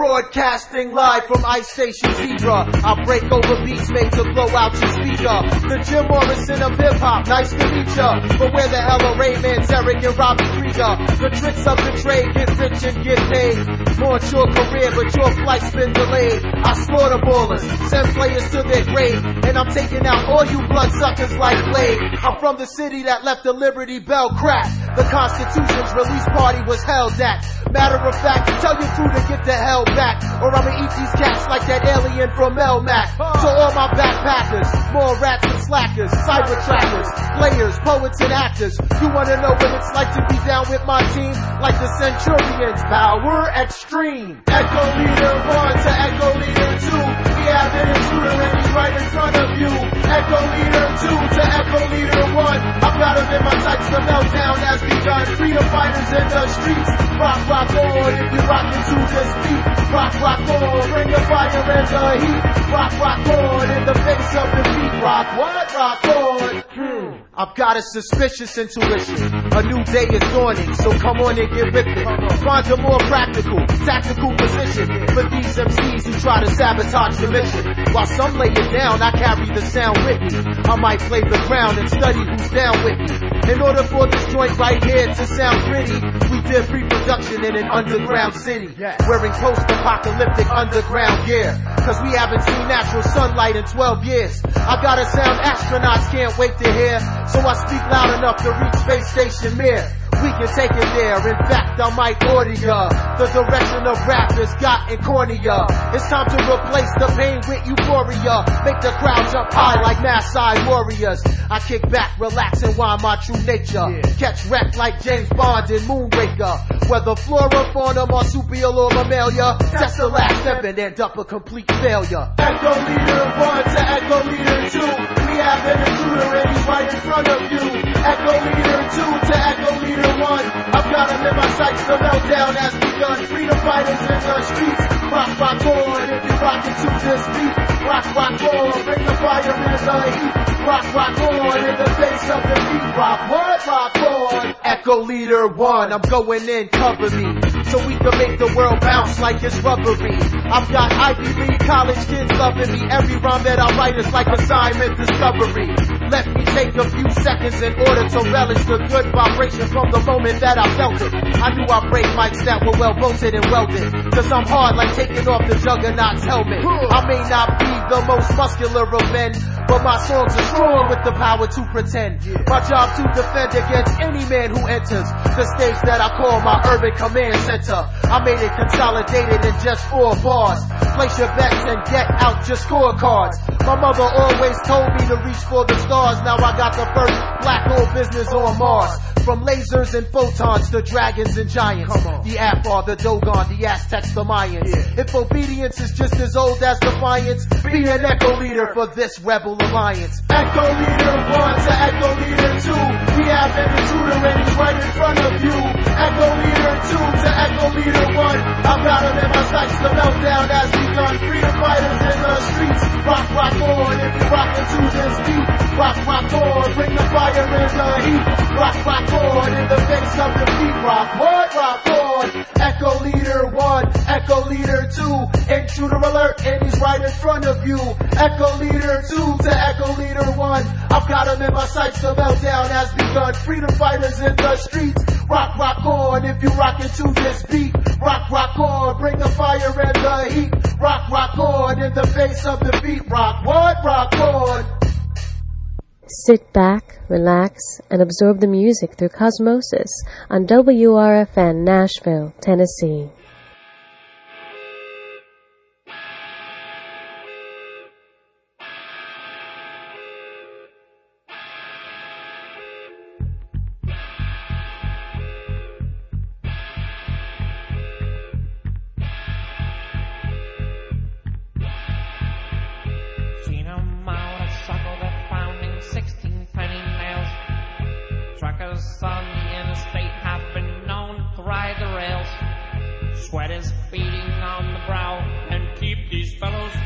Broadcasting live from Ice Station Zebra. I break over beats made to blow out your The Jim Morrison of hip hop, nice to meet ya. But where the hell are Ray Manzarek, and Robbie Krieger? The tricks of the trade, get rich and get paid. Launch your career, but your flight's been delayed. I slaughter ballers, send players to their grave. And I'm taking out all you blood suckers like Blade. I'm from the city that left the Liberty Bell crack. The Constitution's release party was held at. Matter of fact, tell your crew to get the hell back, or I'ma eat these cats like that alien from Melmac. To all my backpackers, more rats and slackers, cyber trackers, players, poets and actors. You wanna know what it's like to be down with my team? Like the Centurions, power extreme. Echo leader one to echo leader two. Right in front of you. Echo leader two to echo leader one. I've got him in my sights, the meltdown has begun. Freedom fighters in the streets, rock, rock on if you rock to this beat. Rock, rock on, bring the fire and the heat. Rock, rock on in the face of the beat. Rock, what? Rock on. Hmm. I've got a suspicious intuition. A new day is dawning, so come on and get with it. Find a more practical, tactical position for these MCs who try to sabotage the mission. While some lay it down, I carry the sound with me. I might play the ground and study who's down with me. In order for this joint right here to sound pretty, we did pre-production in an underground city. Wearing post-apocalyptic underground gear. Cause we haven't seen natural sunlight in 12 years. I got a sound astronauts can't wait to hear. So I speak loud enough to reach space station Mir. We can take it there. In fact, I might order ya. The direction of rap has gotten cornier. It's time to replace the pain with euphoria. Make the crowd jump high like Maasai warriors. I kick back, relax, and wind my true nature. Catch wreck like James Bond in Moonraker. Whether flora, fauna, marsupial, or mammalia, test the last seven, end up a complete failure. Echo leader one to echo leader two. We have an intruder and he's right in front of you. Echo leader two to echo leader one. I've got him in my sights, the meltdown has begun. Freedom fighters in the streets. Rock, rock on if you're rocking to this beat. Rock, rock on, bring the fire and the heat. Rock, rock on in the face of the beat. Rock, what? Rock on. Echo leader one, I'm going in, cover me. So we can make the world bounce like it's rubbery. I've got Ivy League college kids loving me. Every rhyme that I write is like assignment discovery. Let me take a few seconds in order to relish the good vibration from the moment that I felt it. I knew I'd break mics that were well bolted and welded. Cause I'm hard like taking off the juggernaut's helmet. I may not be the most muscular of men, but my songs are with the power to pretend. My job to defend against any man who enters the stage that I call my urban command center. I made it consolidated in just four bars. Place your bets and get out your scorecards. My mother always told me to reach for the stars. Now I got the first black hole business on Mars. From lasers and photons to dragons and giants. The Afar, the Dogon, the Aztecs, the Mayans. If obedience is just as old as defiance, be an echo leader for this rebel alliance. Echo leader one to echo leader two. We have an intruder and he's right in front of you. Echo leader two to echo leader one. I've got him in my sights, the meltdown has begun. Freedom fighters in the streets. Rock, rock on if you're rocking to this beat. Rock, rock on, bring the fire and the heat. Rock, rock on in the face of the beat. Rock, what? Rock on. Echo leader one, echo leader two. Intruder alert and he's right in front of you. Echo leader two to echo leader one. I've got him in my sights, the meltdown has begun. Freedom fighters in the streets. Rock, rock on if you're rocking to this beat. Rock, rock on, bring the fire and the heat. Rock, rock on in the face of the beat. Rock, what? Rock on. Sit back, relax, and absorb the music through Cosmosis on WRFN Nashville, Tennessee.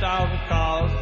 out of the cars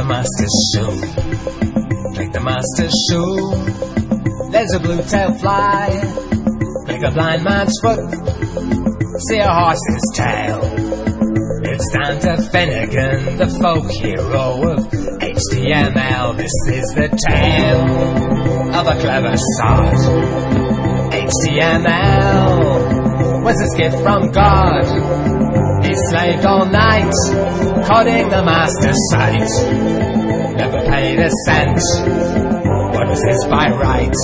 the master show. Click the master show. There's a blue tail fly. Click a blind man's foot. See a horse's tail. It's down to Finnegan, the folk hero of HTML. This is the tale of a clever sod. HTML was a gift from God. Slaved all night, coding the master site. Never paid a cent. what is this his by right?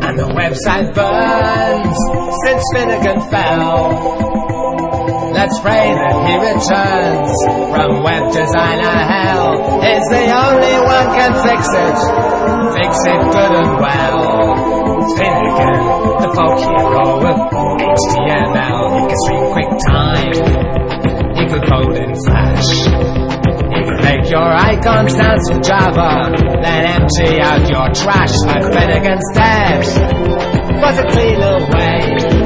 And the website burns since Finnegan fell. Let's pray that he returns from web designer hell. Is the only one can fix it, fix it good and well. Finnegan, the folk hero of HTML. He could stream QuickTime, he could code in Flash. Could make your icons dance with Java, then empty out your trash like Finnegan's dead. Was a cleaner way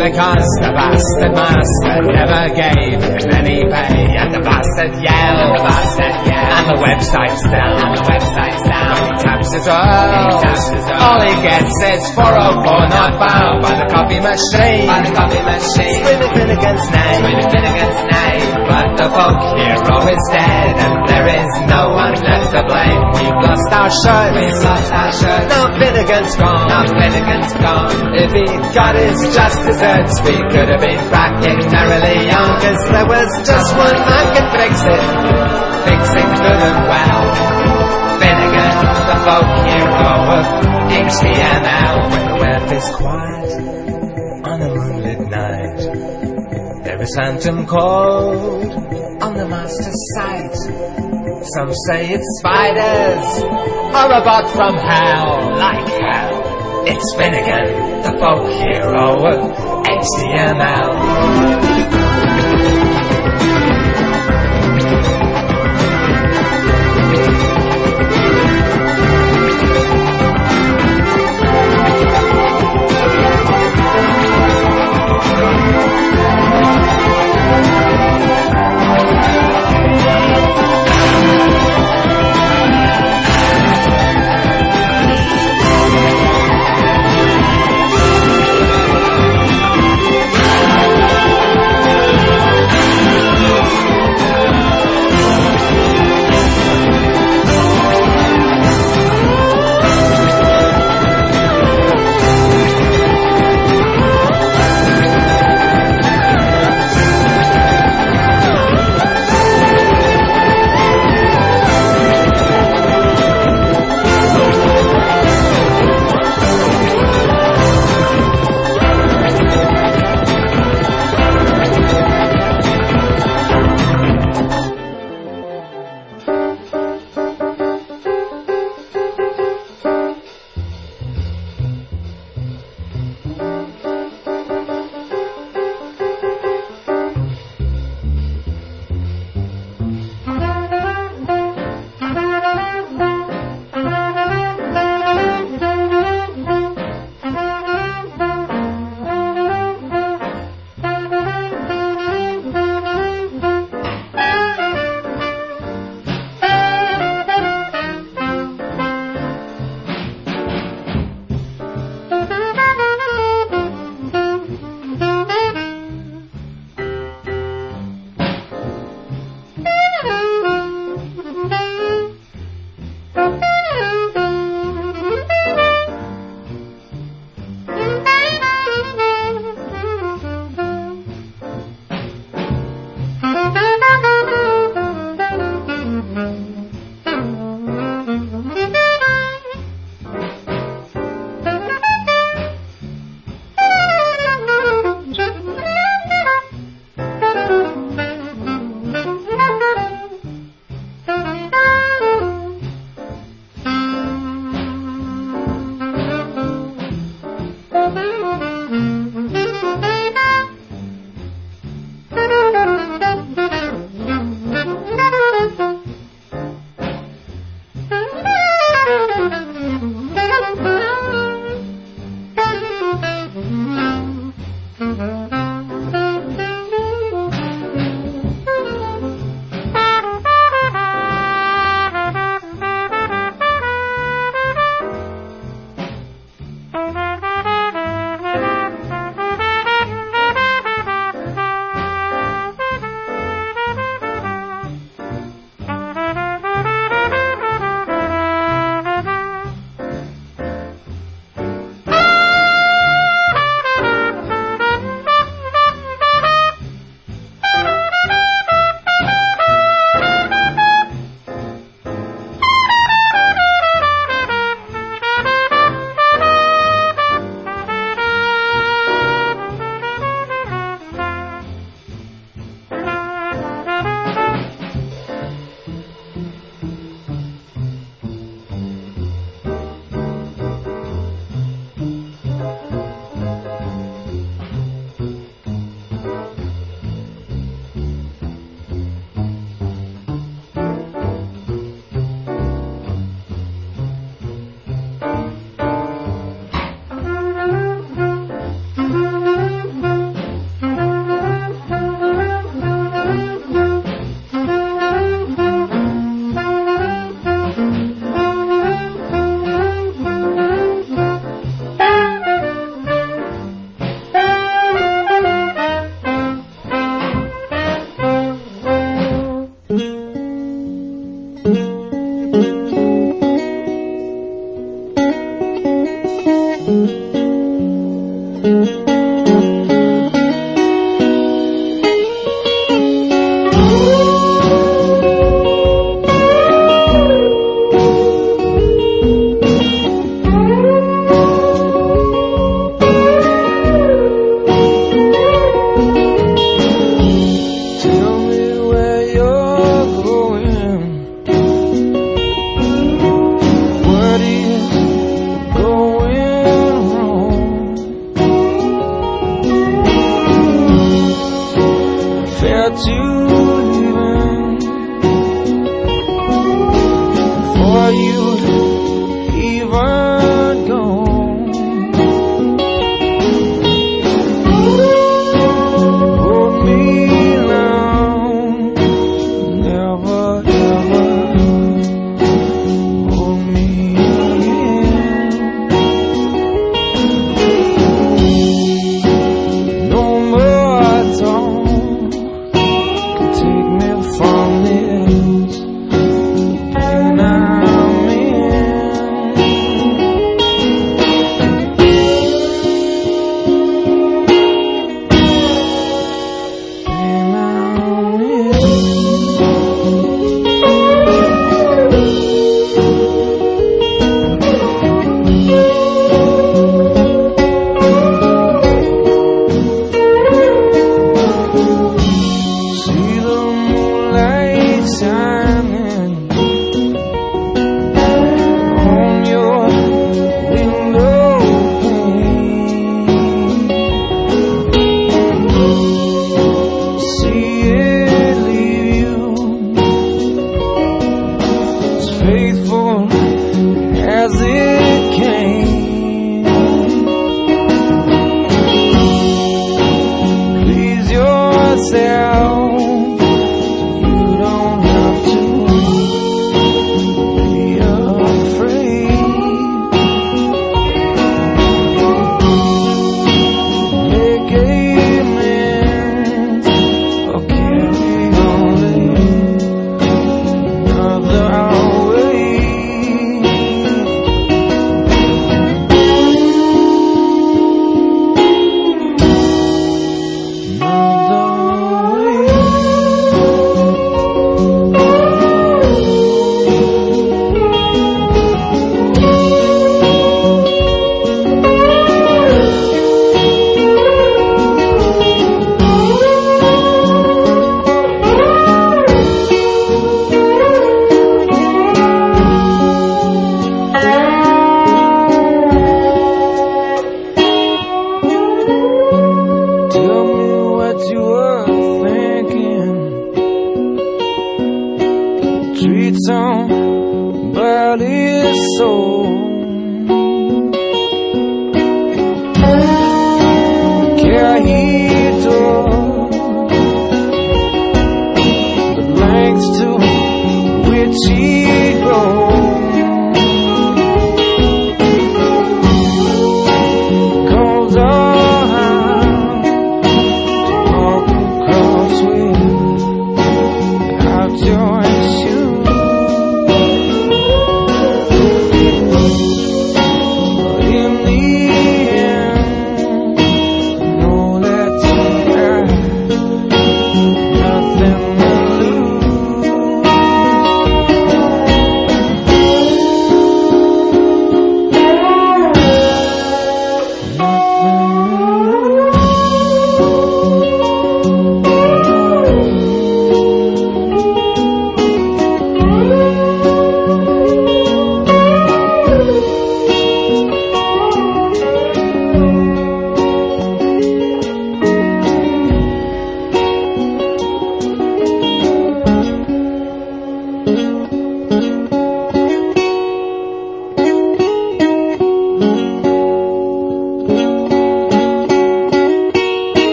because the bastard master never gave him any pay, and the bastard yelled, the bastard yelled, and the website's down, and the website's down. He taps his all, all he gets is 404 not found by the copy machine, by the copy machine. Screaming Finnegan's name, screaming Finnegan's name, but the folk hero is dead, and there is no one left to blame. We've lost our shirt, we've our shirt. Now Finnegan's gone, now Finnegan's gone. If he got his justice we could have been merrily young, cause there was just one man can fix it, fix it good and well. Finnegan, the folk hero of HTML, when the web is quiet on a moonlit night, there is phantom code on the master's site. Some say it's spiders a bot from hell, like hell. It's Finnegan, the folk hero of HTML.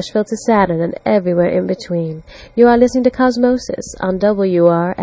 Nashville to Saturn, and everywhere in between. You are listening to Cosmosis on WR.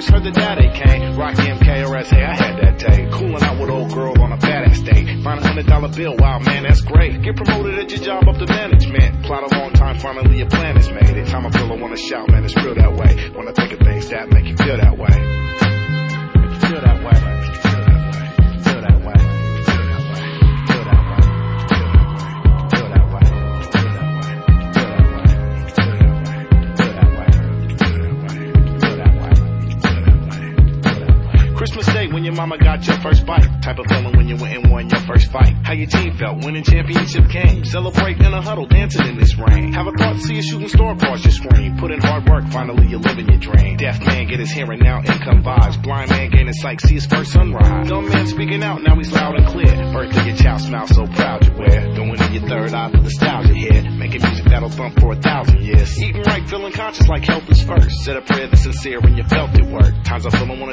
first heard the day they came. Rock MKRS, hey, I had that day. Cooling out with old girl on a badass day. Find a hundred dollar bill, wow, man, that's great. Get promoted at your job up to management. Plot a long time, finally a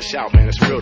shout, man. It's real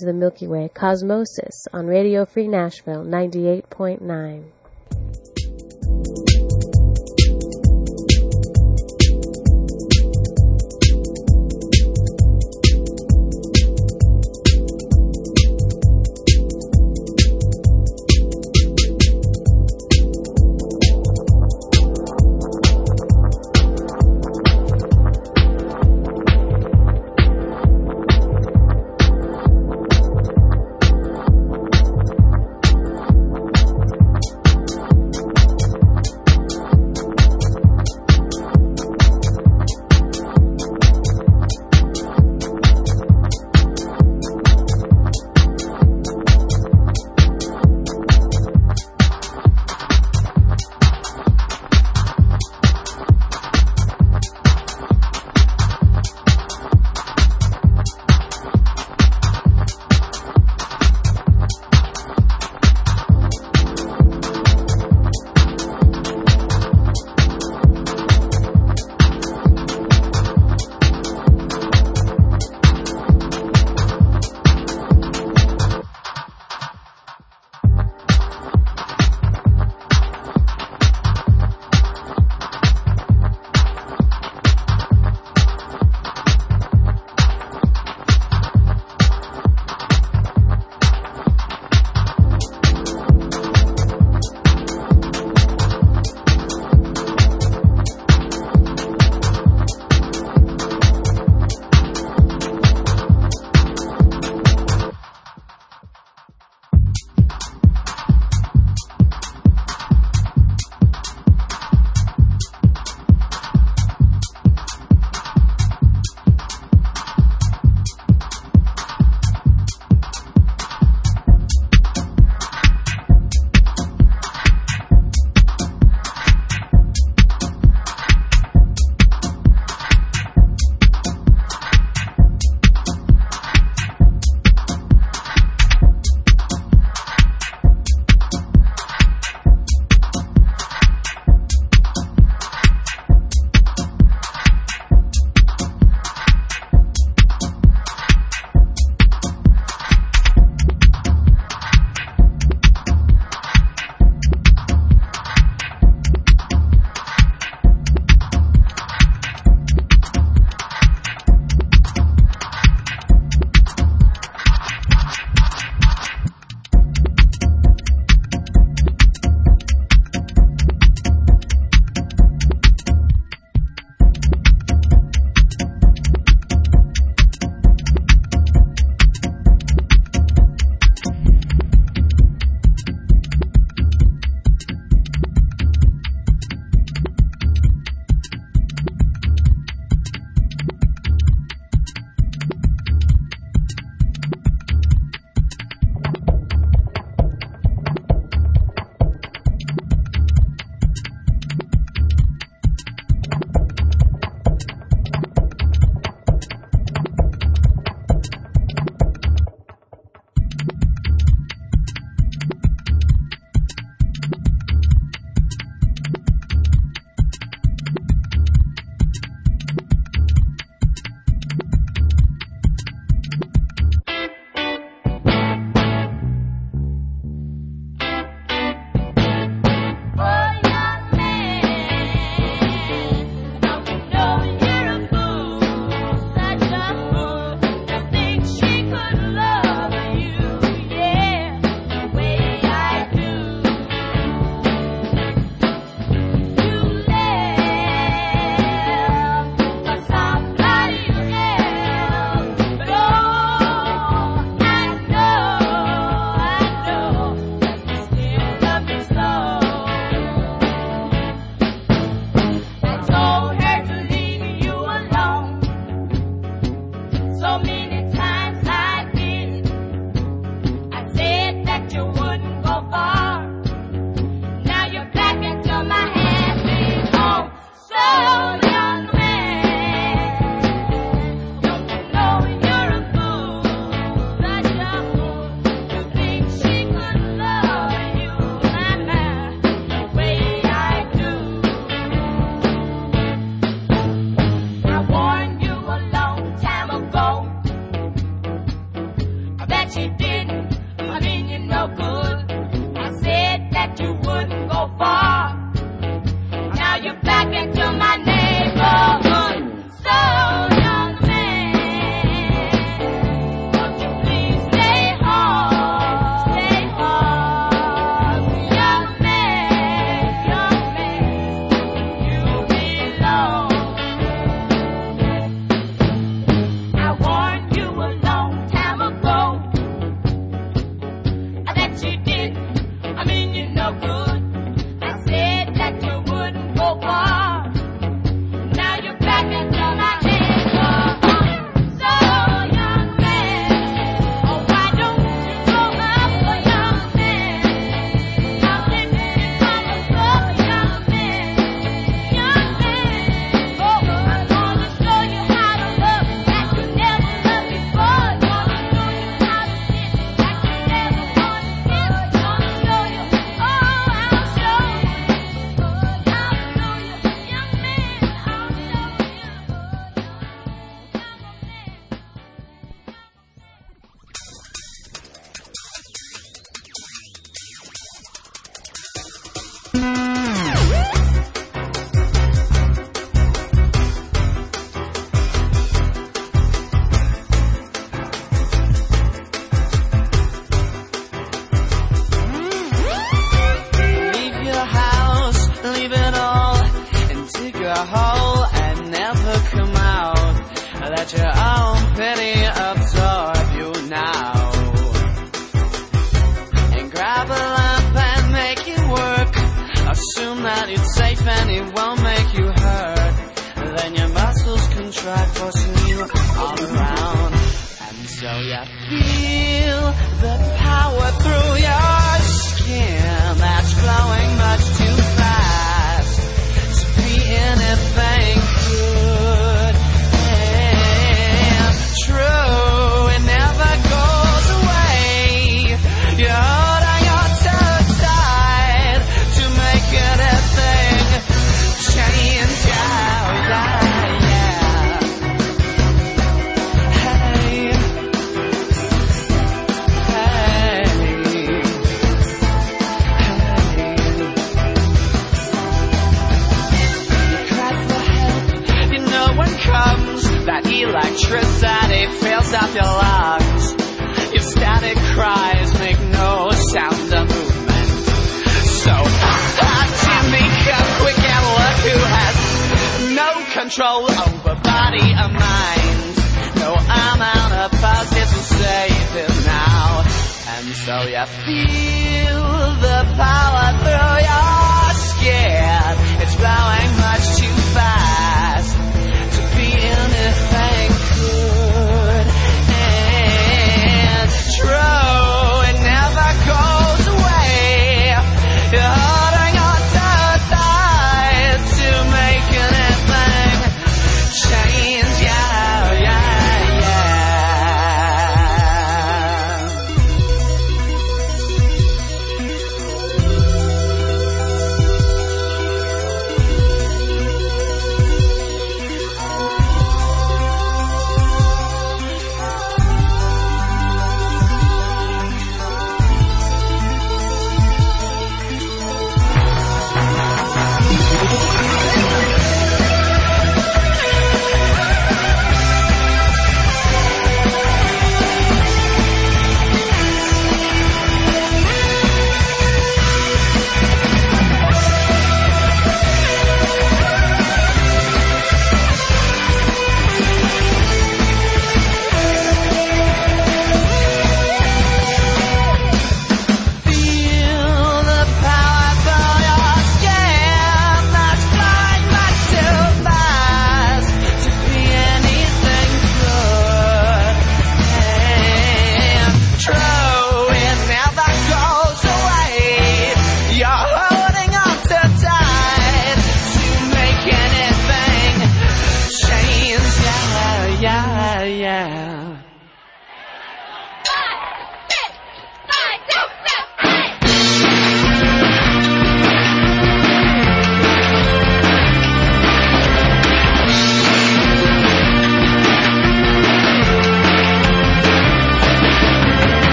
The Milky Way, Cosmosis, on Radio Free Nashville 98.9.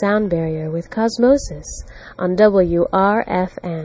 sound barrier with Cosmosis on WRFN.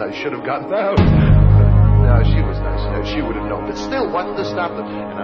I should have gotten out. no, she was nice. No, she would have known. But still, wasn't stop them? and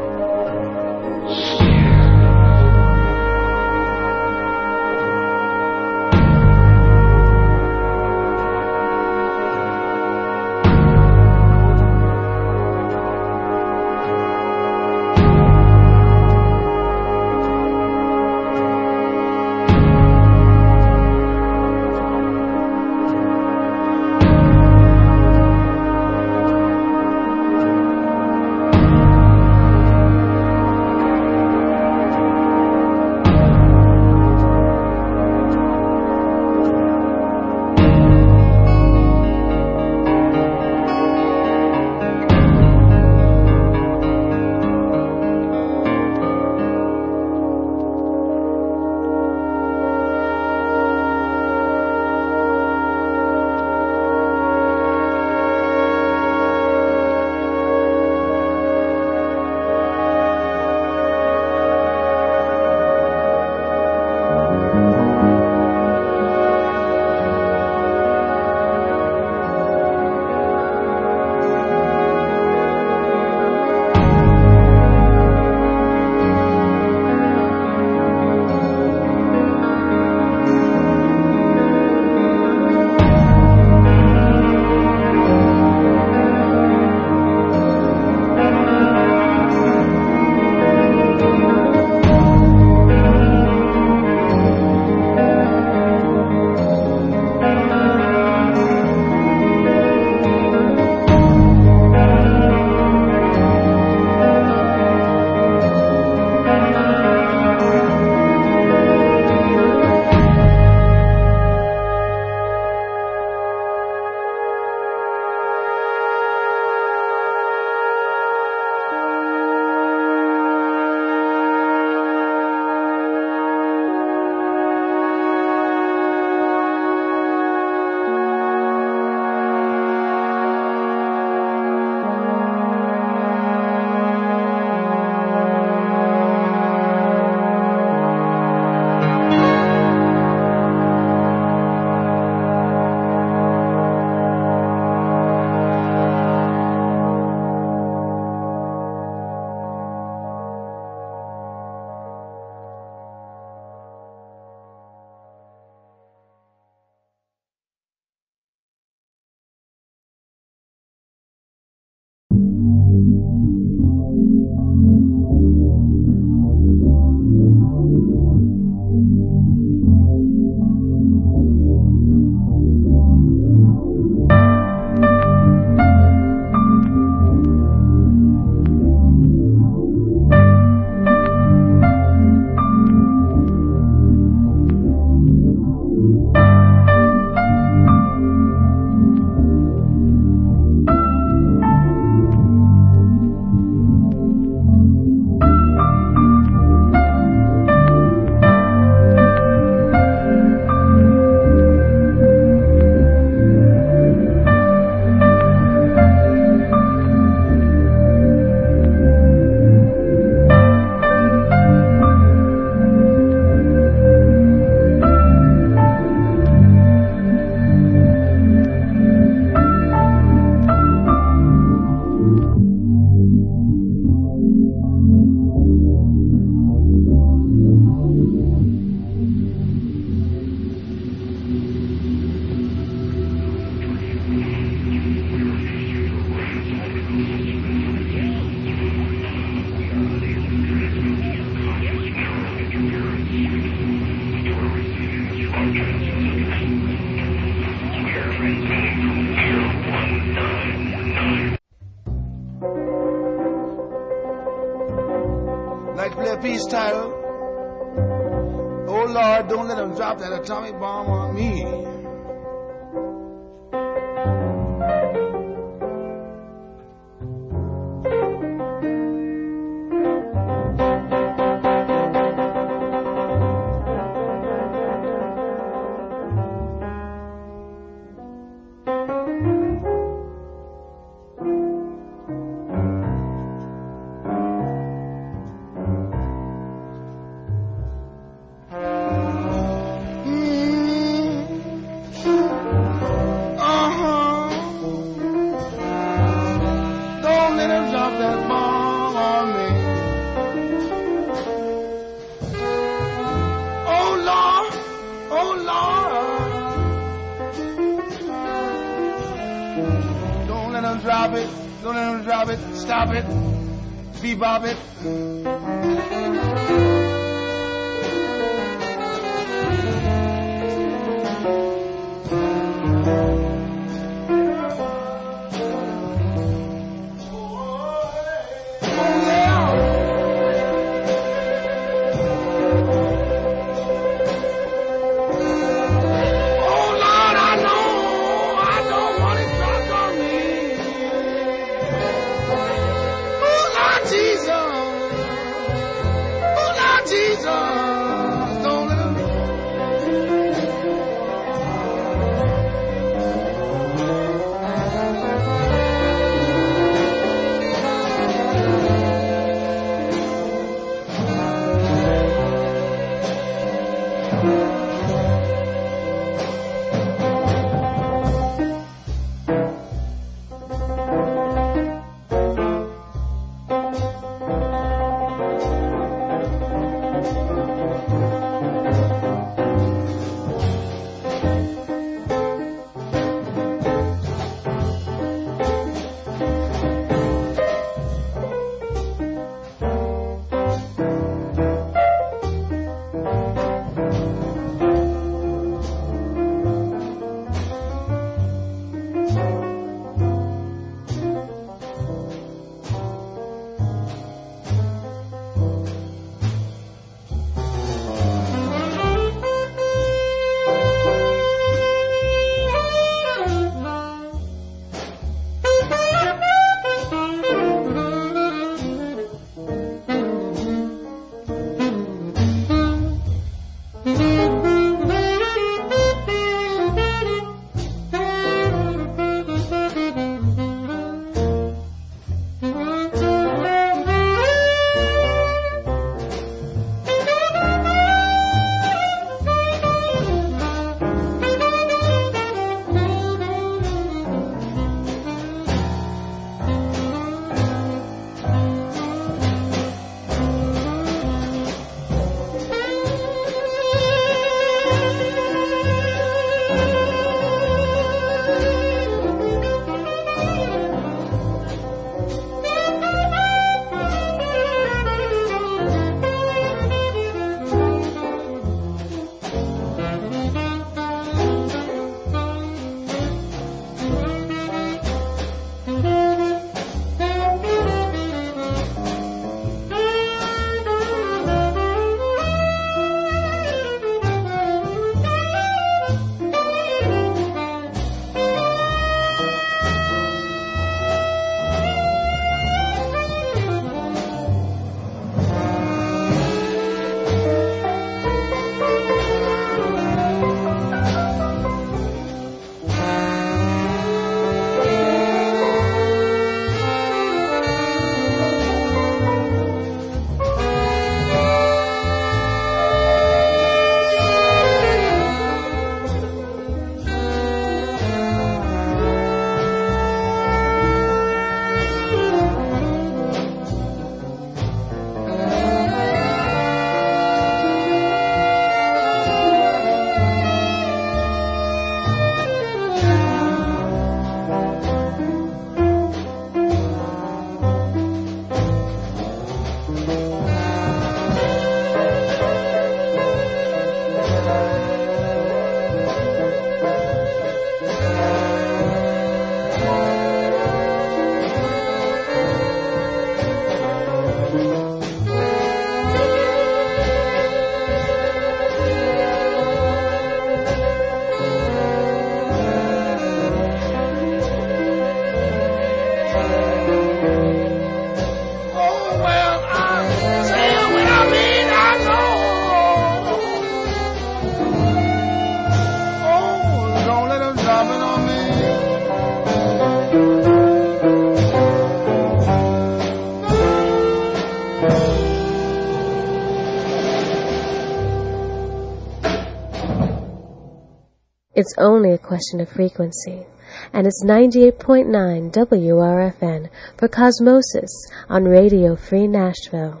It's only a question of frequency. And it's 98.9 WRFN for Cosmosis on Radio Free Nashville.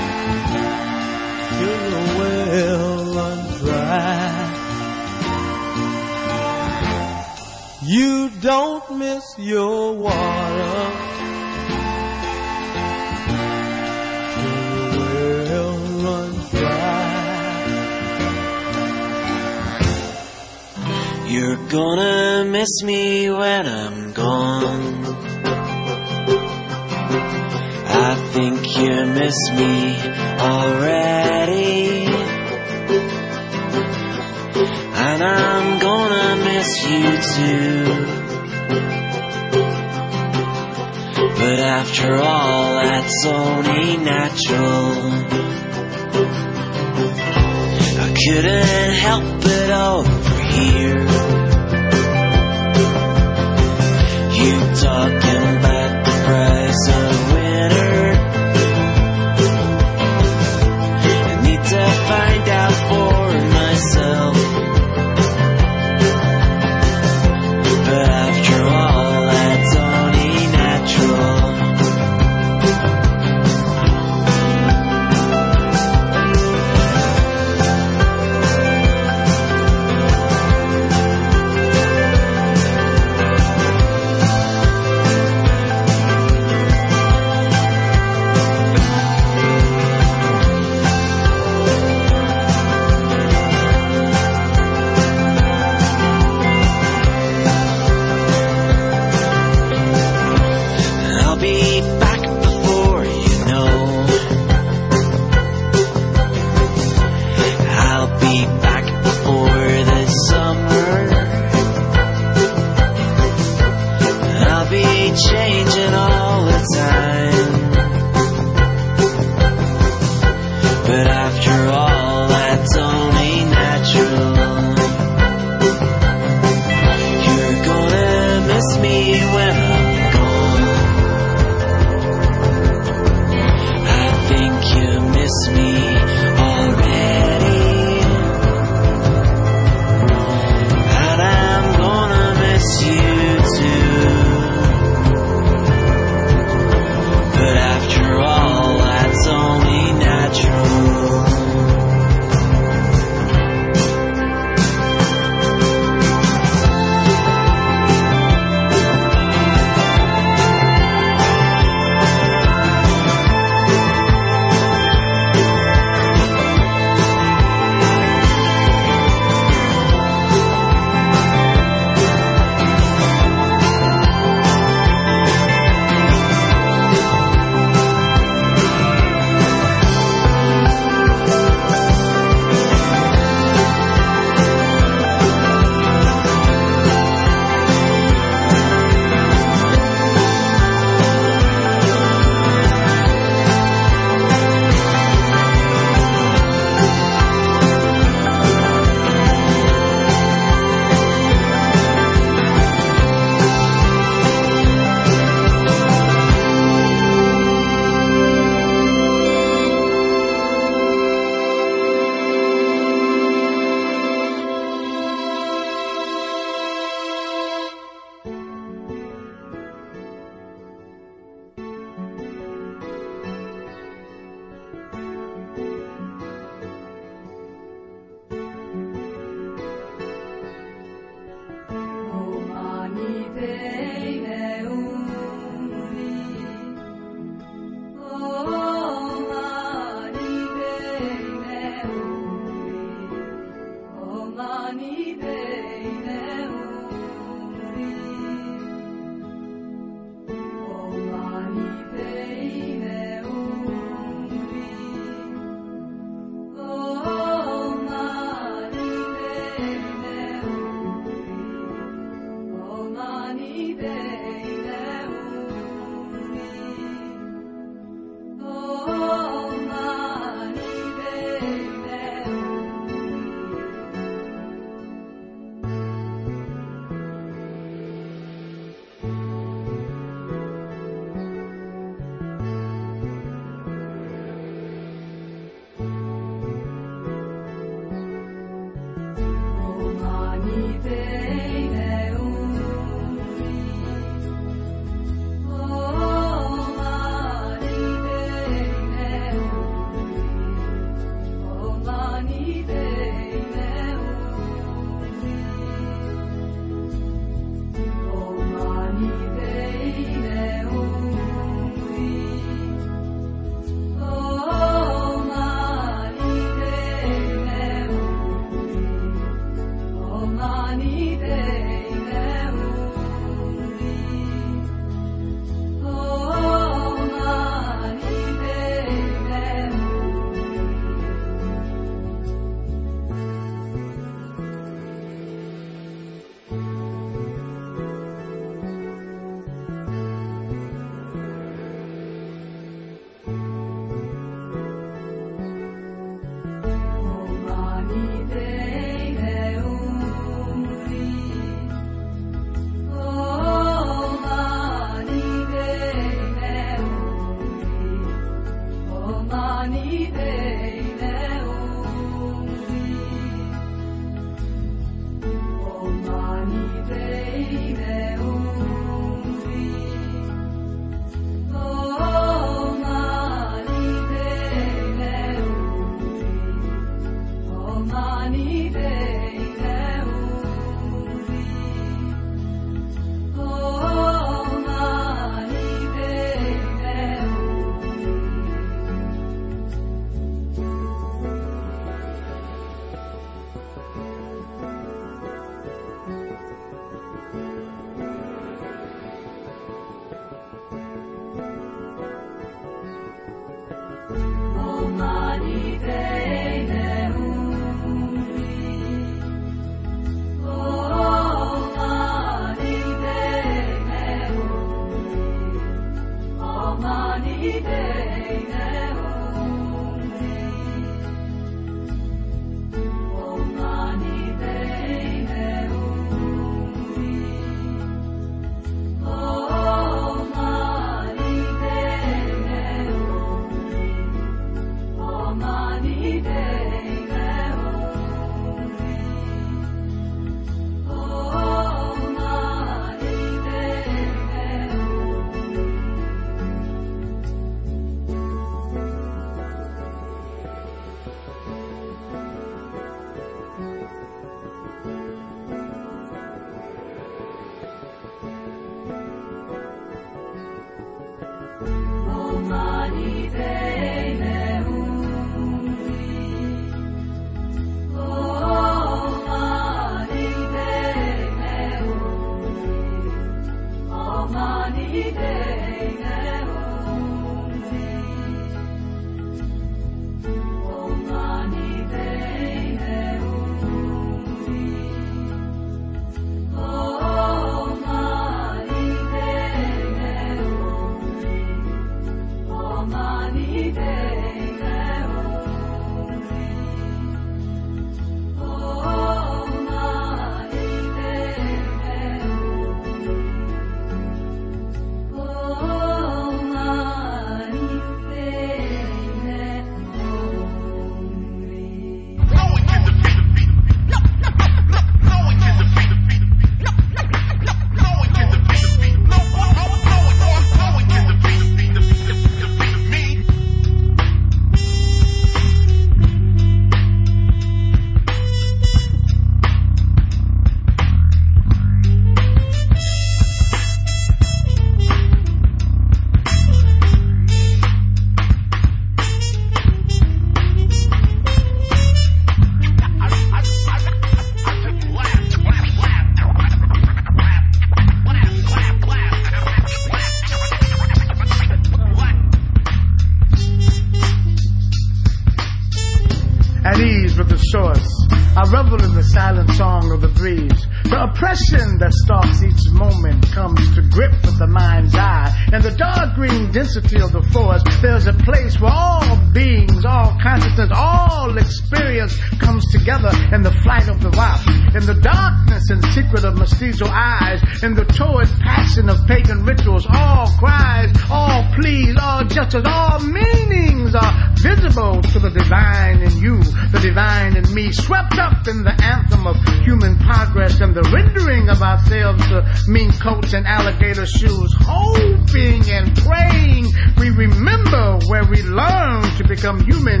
boots and alligator shoes, hoping and praying we remember where we learned to become human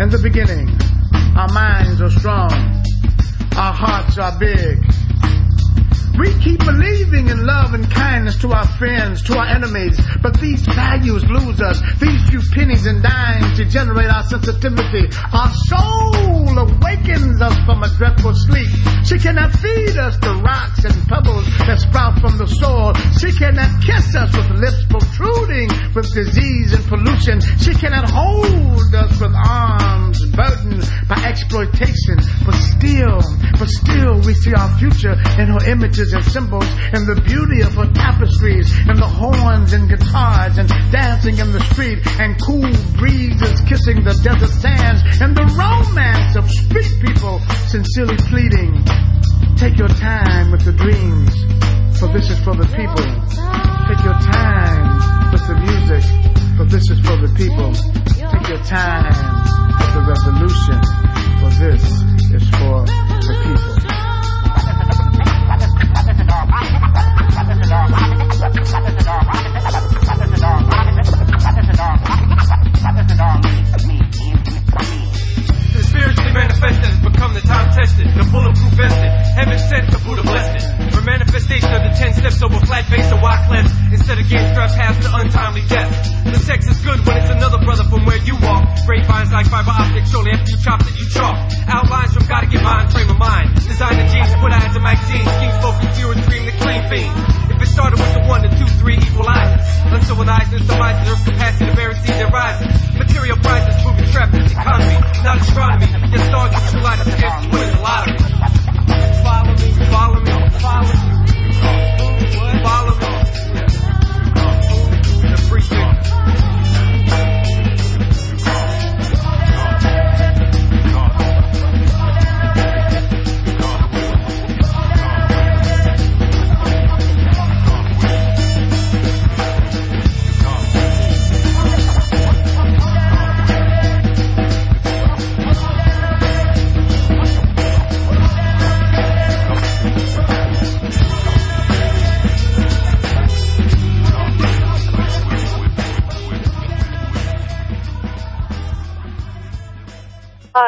in the beginning. Our minds are strong, our hearts are big. We keep believing in love and kindness to our friends, to our enemies, but these values lose us. These few pennies and dimes degenerate our sensitivity and symbols and the beauty of her tapestries and the horns and guitars and dancing in the street and cool breezes kissing the desert sands and the romance of street people sincerely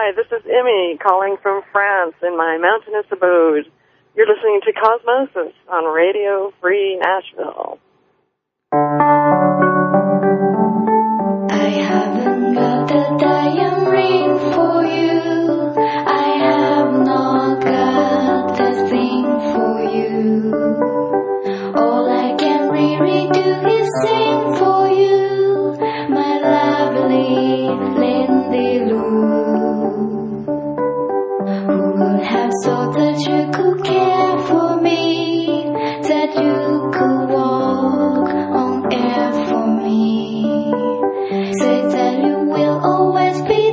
Hi, this is Emmy calling from France in my mountainous abode. You're listening to Cosmosis on Radio Free Nashville. I haven't got the diamond ring for you. I have not got the thing for you. All I can really do is sing for you, my lovely Lindy Lou so that you could care for me, that you could walk on air for me. Say that you will always be.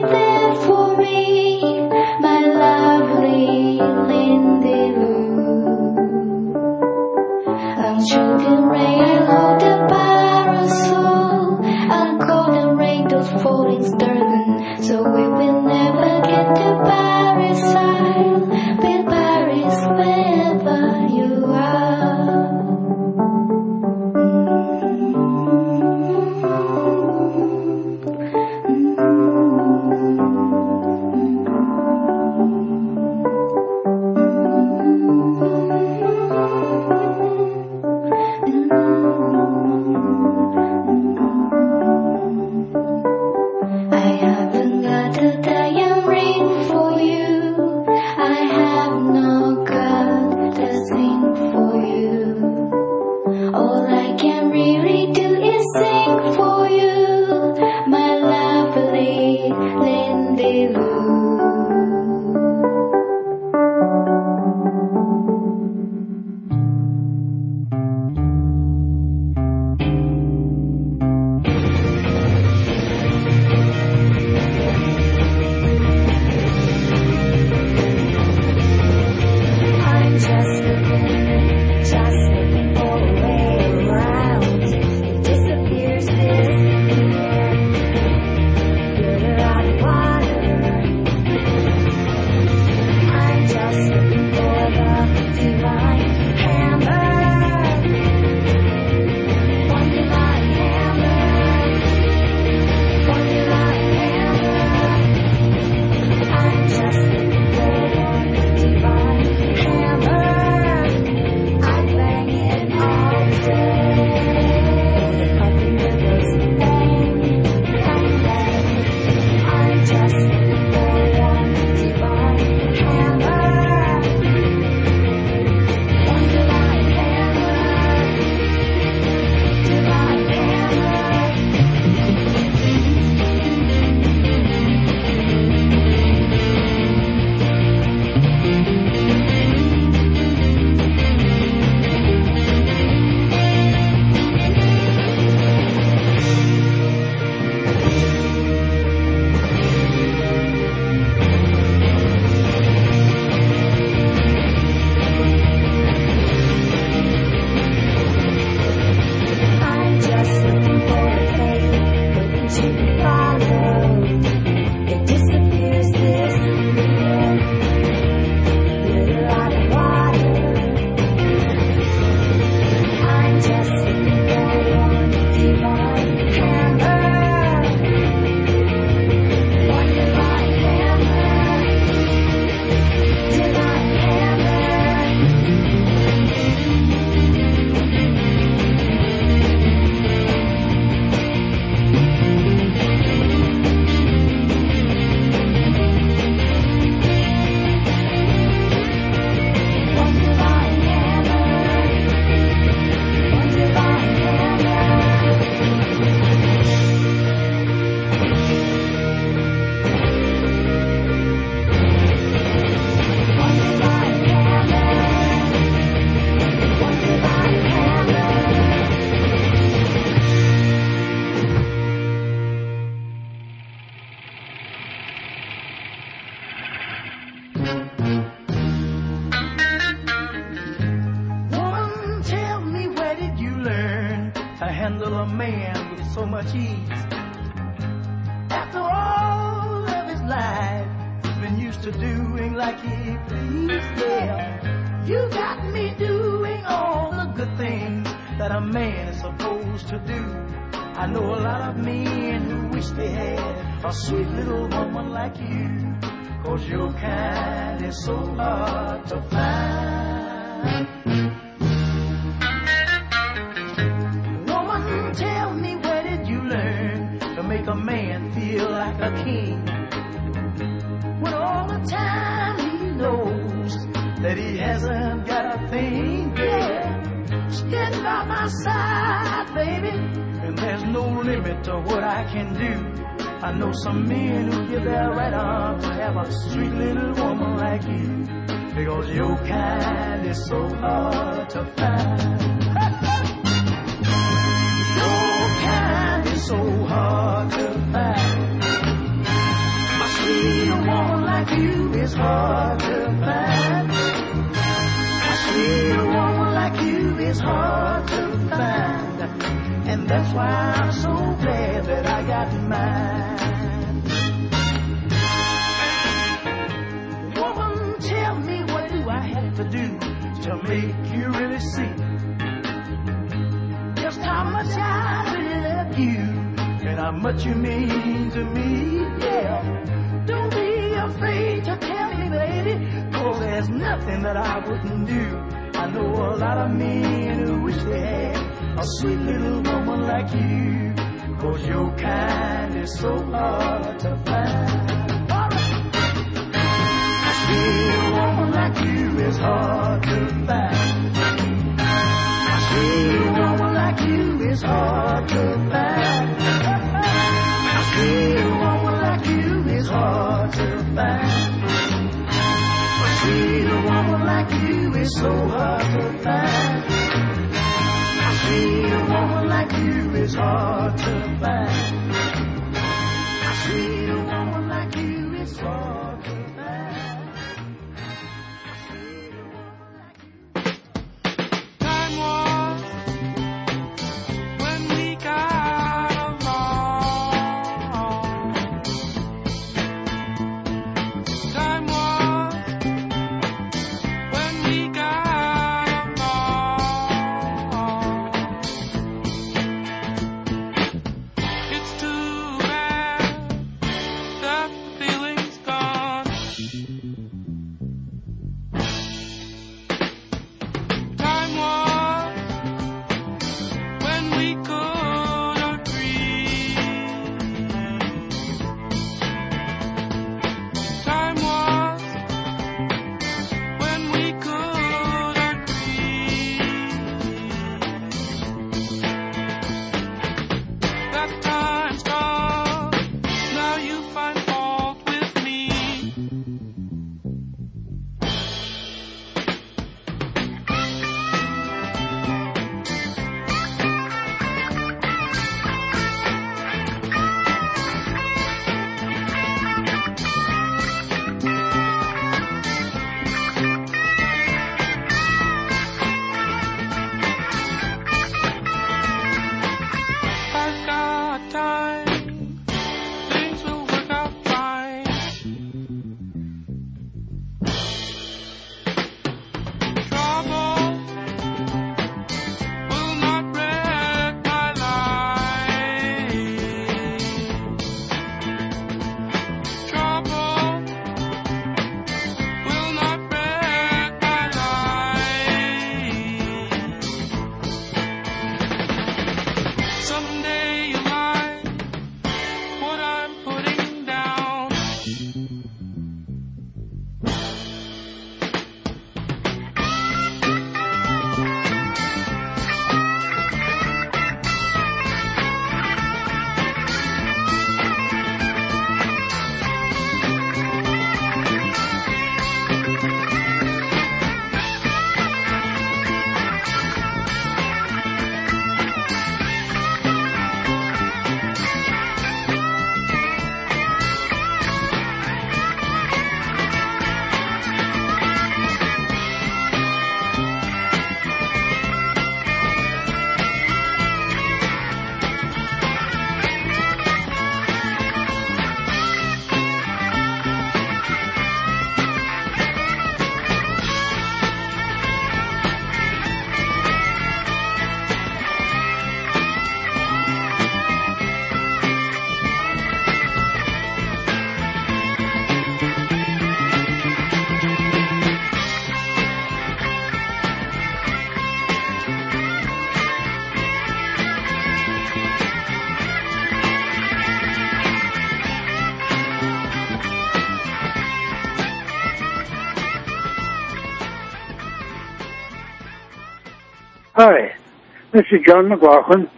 This is John McLaughlin,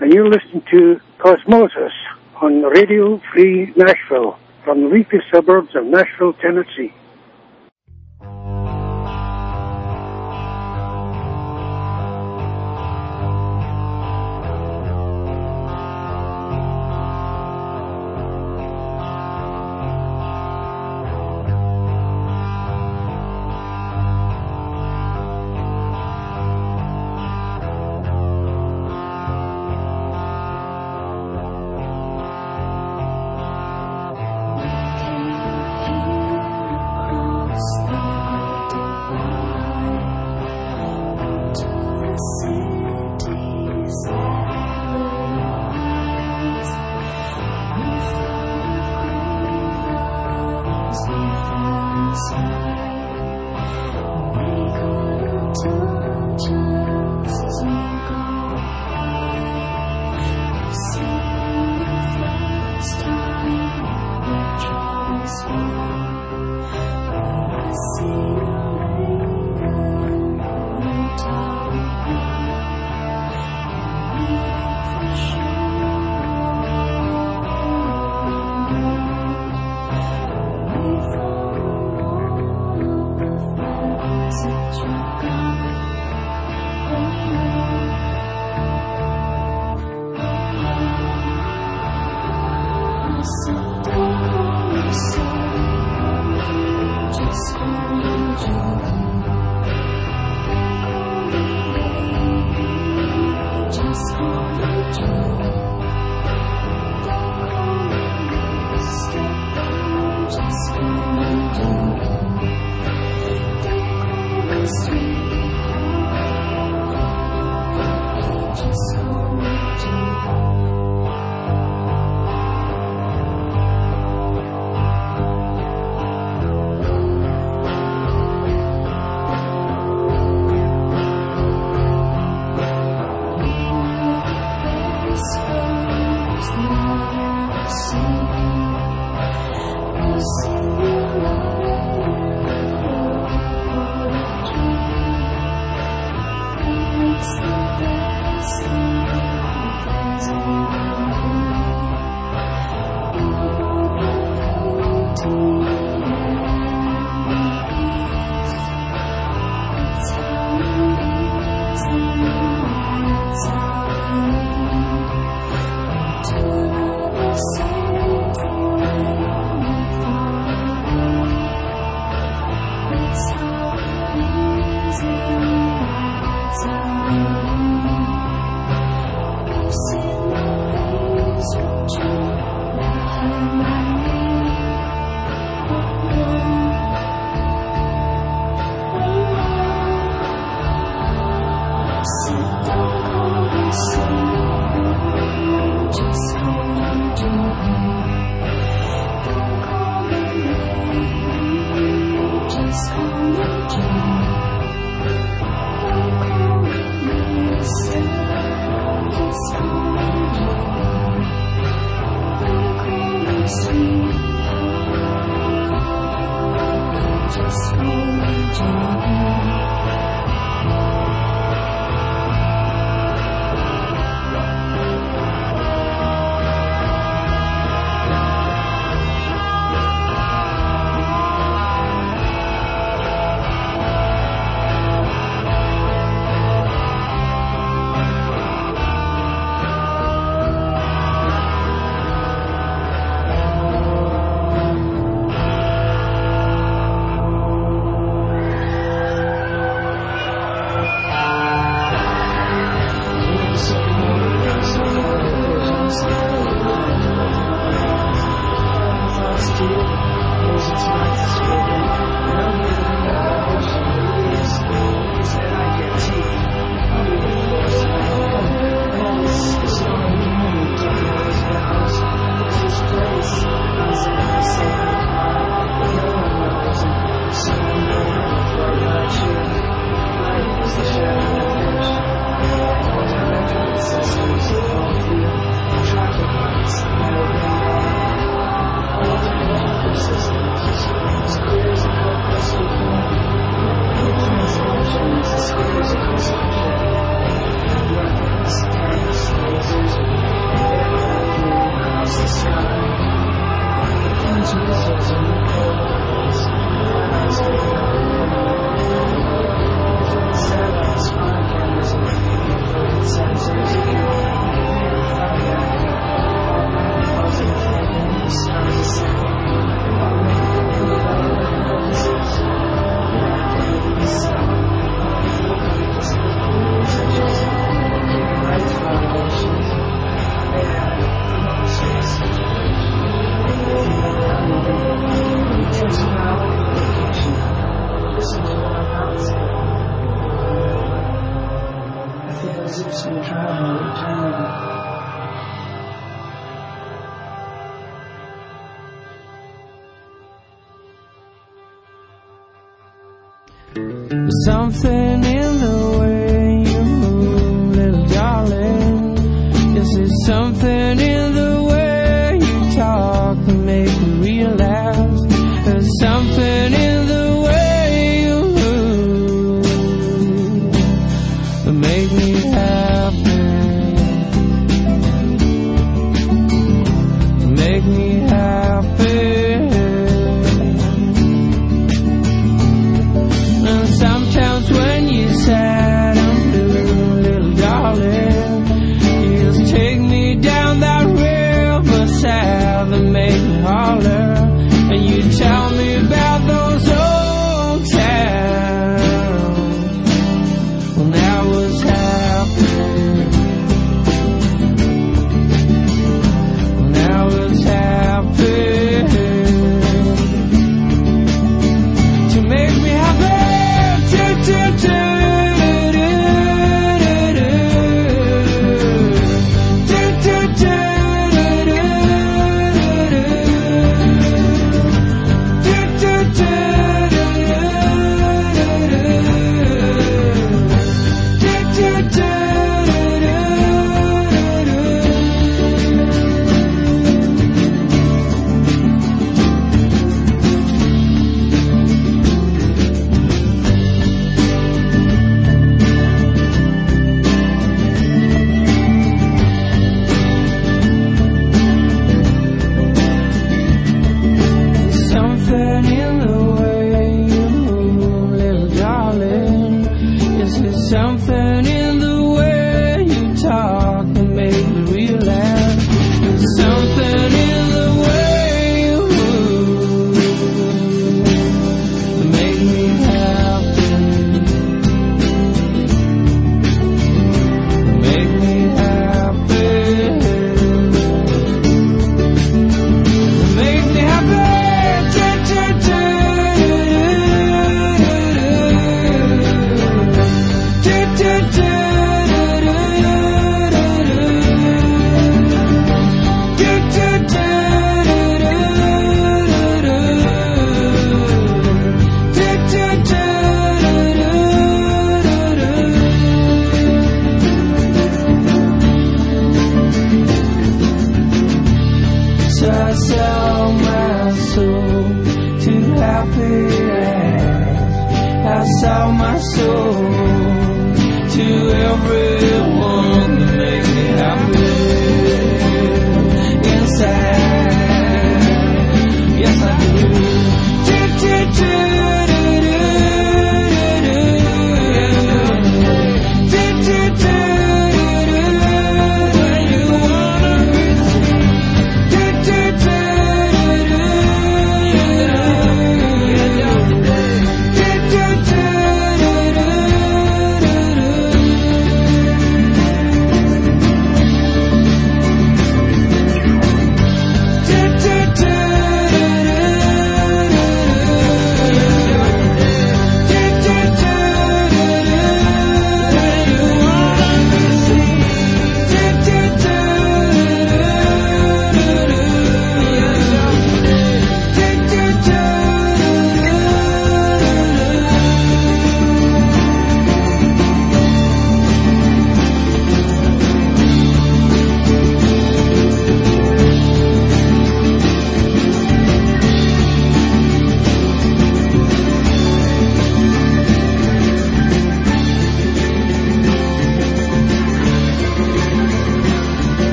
and you're listening to Cosmosis on Radio Free Nashville from the leafy suburbs of Nashville, Tennessee.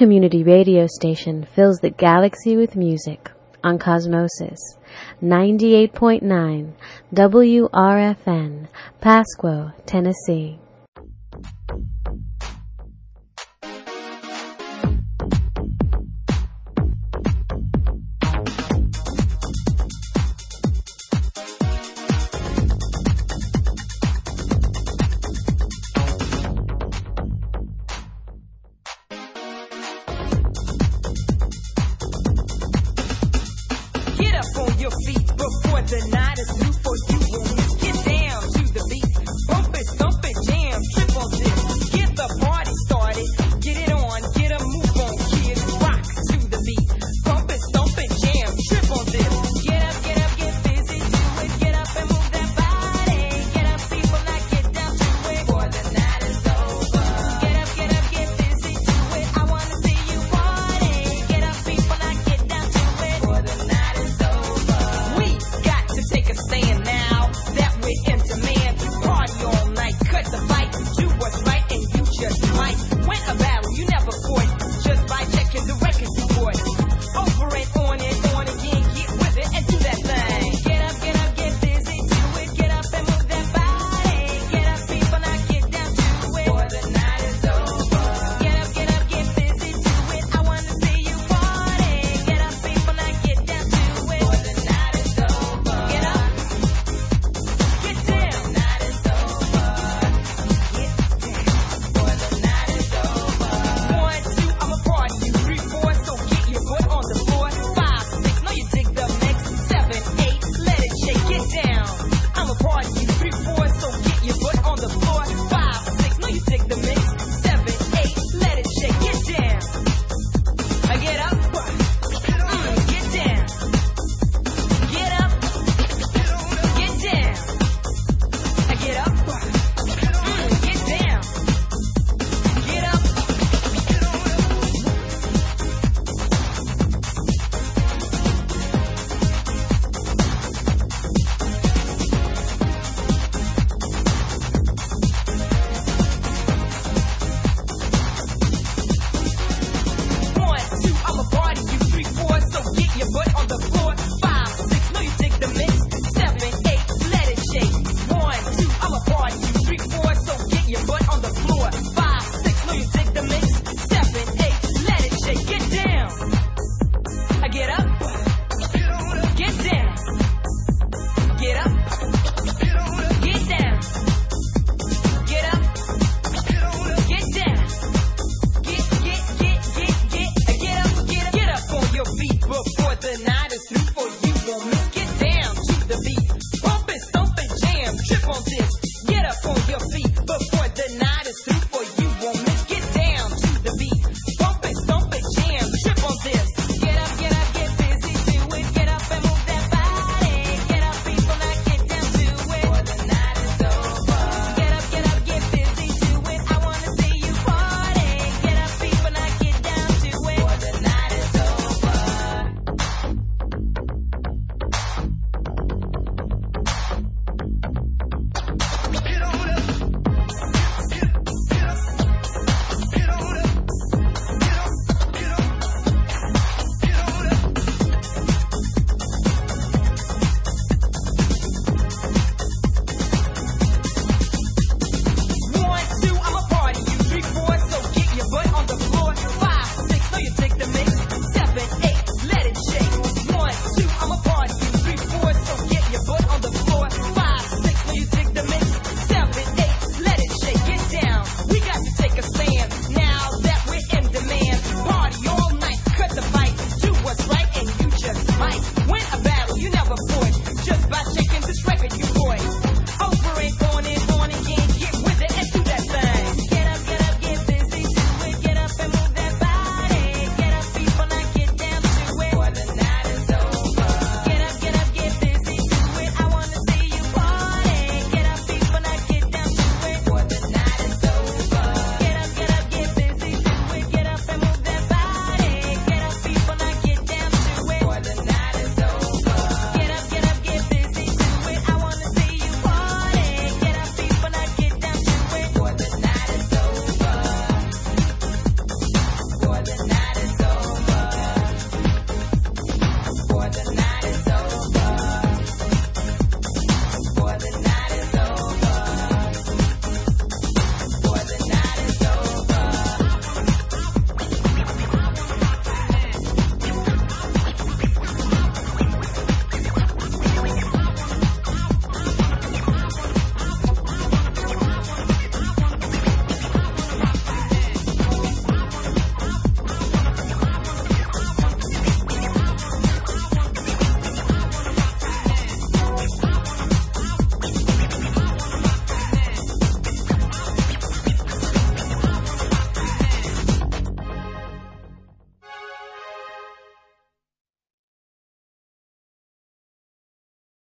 community radio station fills the galaxy with music on Cosmosis 98.9 WRFN, Pasquo, Tennessee.